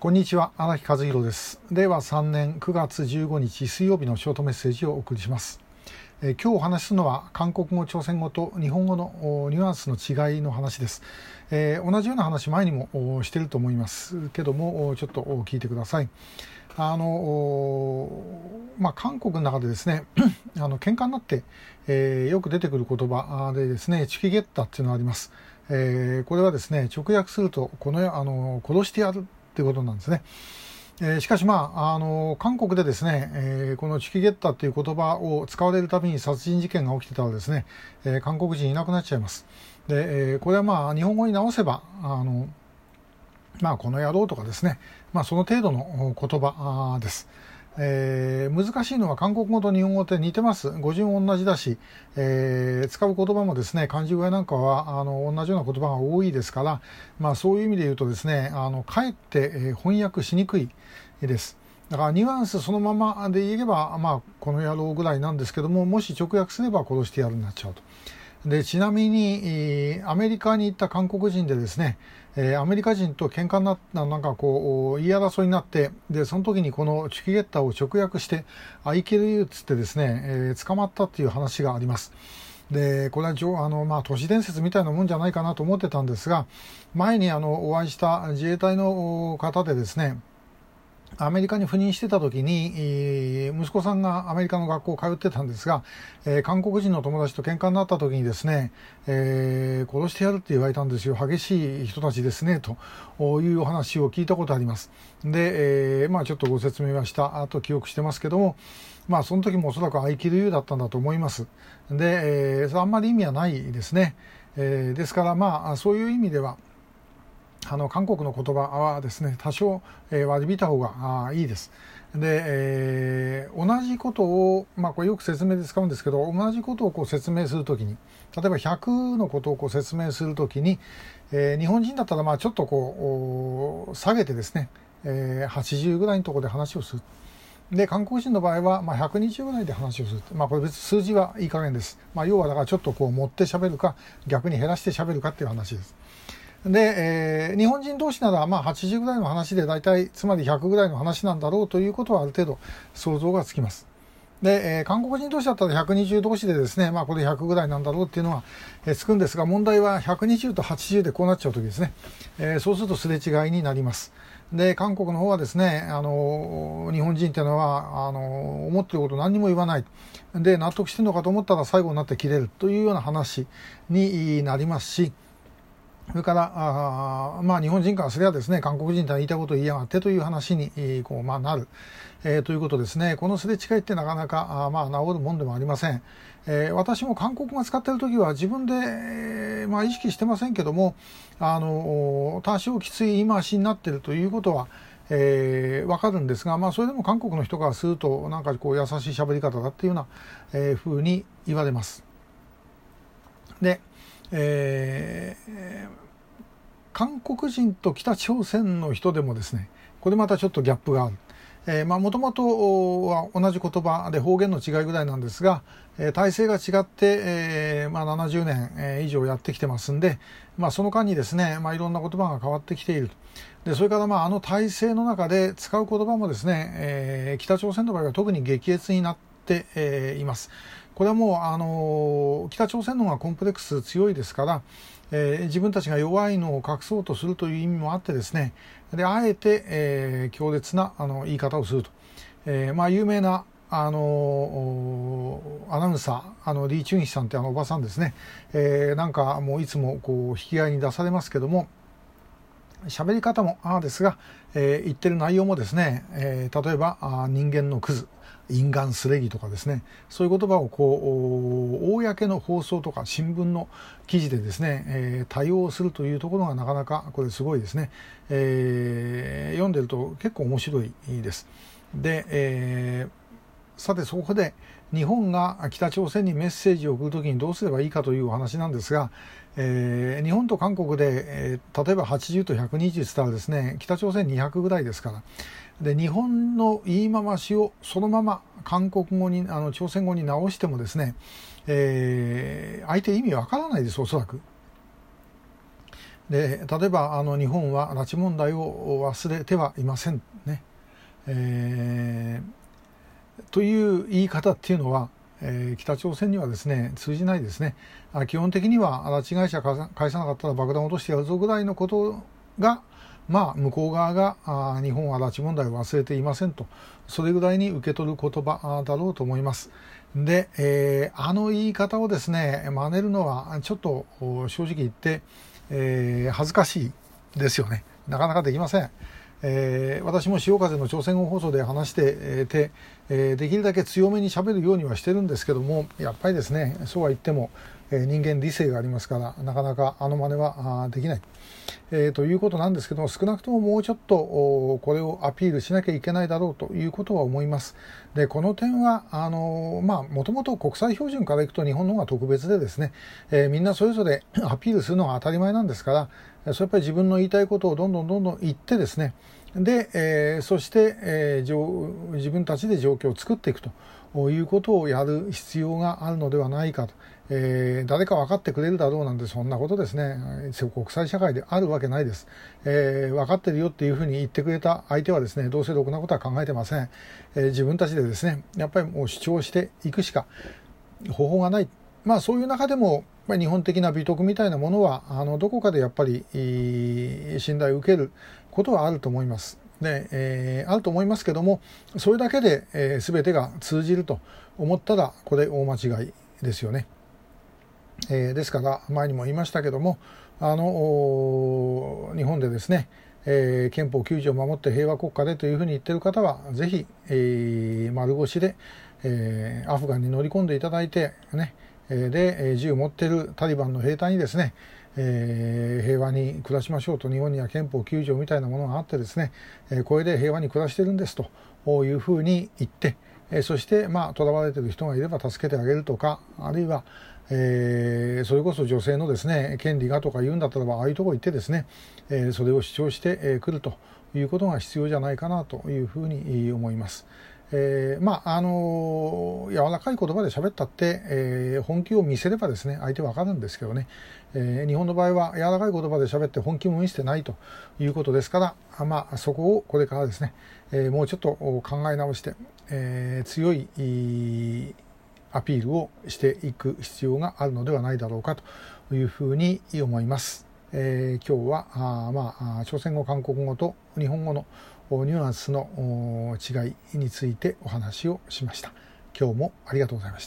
こんにちは荒木和弘です。令和3年9月15日水曜日のショートメッセージをお送りします、え、今日お話しするのは韓国語朝鮮語と日本語のニュアンスの違いの話です、えー、同じような話前にもしてると思います。けどもちょっと聞いてください。あのまあ、韓国の中でですね あの喧嘩になって、えー、よく出てくる言葉でですねチキゲッタっていうのがあります、えー、これはですね直訳するとこのあの殺してやる。ということなんですね。えー、しかし、まあ、あの韓国でですね、えー、このチキゲッタという言葉を使われるたびに殺人事件が起きてたらですね、えー、韓国人いなくなっちゃいます。で、えー、これはまあ日本語に直せばあのまあこの野郎とかですね、まあその程度の言葉です。えー、難しいのは韓国語と日本語って似てます。語順同じだし、えー、使う言葉もですね、漢字語やなんかはあの同じような言葉が多いですから、まあそういう意味で言うとですね、あのかえって、え翻訳しにくいです。だからニュアンスそのままで言えば、まあこの野郎ぐらいなんですけども、もし直訳すれば殺してやるになっちゃうと。でちなみにアメリカに行った韓国人でですね、アメリカ人と喧嘩になったなんかこう言い争いになってでその時にこのチュキゲッタを直訳して「あいける」っつってですね、えー、捕まったっていう話があります。でこれはあの、まあ、都市伝説みたいなもんじゃないかなと思ってたんですが前にあのお会いした自衛隊の方でですねアメリカに赴任してた時に、息子さんがアメリカの学校通ってたんですが、えー、韓国人の友達と喧嘩になった時にですね、えー、殺してやるって言われたんですよ。激しい人たちですね、というお話を聞いたことあります。で、えー、まあちょっとご説明はしたと記憶してますけども、まあその時もおそらく IQU だったんだと思います。で、えー、あんまり意味はないですね。えー、ですからまあそういう意味では、あの韓国の言葉はですね多少、えー、割り引いた方がいいです。で、えー、同じことを、まあ、これよく説明で使うんですけど同じことをこう説明するときに例えば100のことをこう説明するときに、えー、日本人だったらまあちょっとこう下げてですね、えー、80ぐらいのところで話をする。で韓国人の場合は、まあ、120ぐらいで話をする、まあ、これ別に数字はいい加減です、まあ、要はだからちょっとこう持って喋るか逆に減らして喋るかっていう話です。で、えー、日本人同士ならまあ80ぐらいの話で大体つまり100ぐらいの話なんだろうということはある程度想像がつきます。で、えー、韓国人同士だったら120同士でですね、まあこれ100ぐらいなんだろうっていうのは、えー、つくんですが、問題は120と80でこうなっちゃうときですね、えー、そうするとすれ違いになります。で、韓国の方はですね、あの、日本人っていうのは、あの、思ってること何にも言わない。で、納得してるのかと思ったら最後になって切れるというような話になりますし、それから、あまあ、日本人からすればですね、韓国人とは言いたいことを言いやがってという話に、こうまあ、なる、えー、ということですね。このすれ違いってなかなか、あまあ、治るもんでもありません。えー、私も韓国語使っている時は自分で、まあ、意識してませんけども、あの、多少きつい言い回しになっているということは、えー、わかるんですが、まあ、それでも韓国の人からすると、なんかこう、優しい喋り方だっていうような、えー、ふうに言われます。で、えー、韓国人と北朝鮮の人でもですねこれまたちょっとギャップがある。もともとは同じ言葉で方言の違いぐらいなんですが、えー、体制が違って、えー、まあ、70年、以上やってきてますんで、まあ、その間にですね、まあ、いろんな言葉が変わってきているでそれからまああの体制の中で使う言葉もですね、え北朝鮮の場合は特に激烈になって、えいます。これはもう、あの北朝鮮の方がコンプレックス強いですから、えー、自分たちが弱いのを隠そうとするという意味もあってですねであえて、えー、強烈なあの言い方をすると、えー、まあ、有名なあのアナウンサーあのリー・チュンヒさんってあのおばさんですね、えー、なんかもういつもこう引き合いに出されますけども喋り方もああですが、えー、言ってる内容もですね、えー、例えばあ人間のクズ。因願すれぎとかですねそういう言葉をこう公の放送とか新聞の記事でですね、えー、対応するというところがなかなかこれすごいですね、えー、読んでると結構面白いです。で、えーさてそこで日本が北朝鮮にメッセージを送るときにどうすればいいかというお話なんですが、えー、日本と韓国で、えー、例えば80と120したらですね。北朝鮮200ぐらいですから。で日本の言い回しをそのまま韓国語にあの朝鮮語に直してもですね、えー、相手意味わからないですおそらく。で例えばあの日本は拉致問題を忘れてはいませんね、えー、という言い方っていうのは、えー、北朝鮮にはですね通じないですねあ基本的には拉致会社返さなかったら爆弾落としてやるぞぐらいのことがまあ向こう側があ日本は拉致問題を忘れていませんとそれぐらいに受け取る言葉だろうと思います。で、えー、あの言い方をですね真似るのはちょっと正直言ってえー、恥ずかしいですよね。なかなかできません。えー、私も潮風の朝鮮語放送で話してて、えー、できるだけ強めにしゃべるようにはしてるんですけどもやっぱりですねそうは言っても、えー、人間理性がありますからなかなかあの真似はできない、えー、ということなんですけども少なくとももうちょっとこれをアピールしなきゃいけないだろうということは思います。でこの点はあのまあもともと国際標準からいくと日本の方が特別でですね、えー、みんなそれぞれ アピールするのが当たり前なんですからそれやっぱり自分の言いたいことをどんどんどんどん言ってですねで、えー、そして、えー、自分たちで状況を作っていくということをやる必要があるのではないかと、えー、誰か分かってくれるだろうなんてそんなことですね国際社会であるわけないです、えー、分かってるよっていうふうに言ってくれた相手はですねどうせろくなことは考えてません、えー、自分たちでですねやっぱりもう主張していくしか方法がないまあそういう中でも日本的な美徳みたいなものはあのどこかでやっぱり信頼を受けることはあると思います。で、えー、あると思いますけどもそれだけで、えー、全てが通じると思ったらこれ大間違いですよね。えー、ですから前にも言いましたけどもあの日本でですね、えー、憲法9条を守って平和国家でというふうに言ってる方はぜひ、えー、丸腰で、えー、アフガンに乗り込んでいただいてねで銃を持っているタリバンの兵隊にですね、えー、平和に暮らしましょうと日本には憲法9条みたいなものがあってですね、えー、これで平和に暮らしてるんですというふうに言って、えー、そしてまあ囚われてる人がいれば助けてあげるとかあるいは、えー、それこそ女性のですね権利がとか言うんだったらばああいうとこ行ってですね、えー、それを主張してく、えー、るということが必要じゃないかなというふうに思います。えー、まああの柔らかい言葉で喋ったって、えー、本気を見せればですね相手わかるんですけどね、えー、日本の場合は柔らかい言葉で喋って本気も見せてないということですからまあそこをこれからですね、えもうちょっと考え直して、え強いアピールをしていく必要があるのではないだろうかというふうに思います。え今日はあ、まあ、朝鮮語韓国語と日本語のニュアンスの違いについてお話をしました。今日もありがとうございました。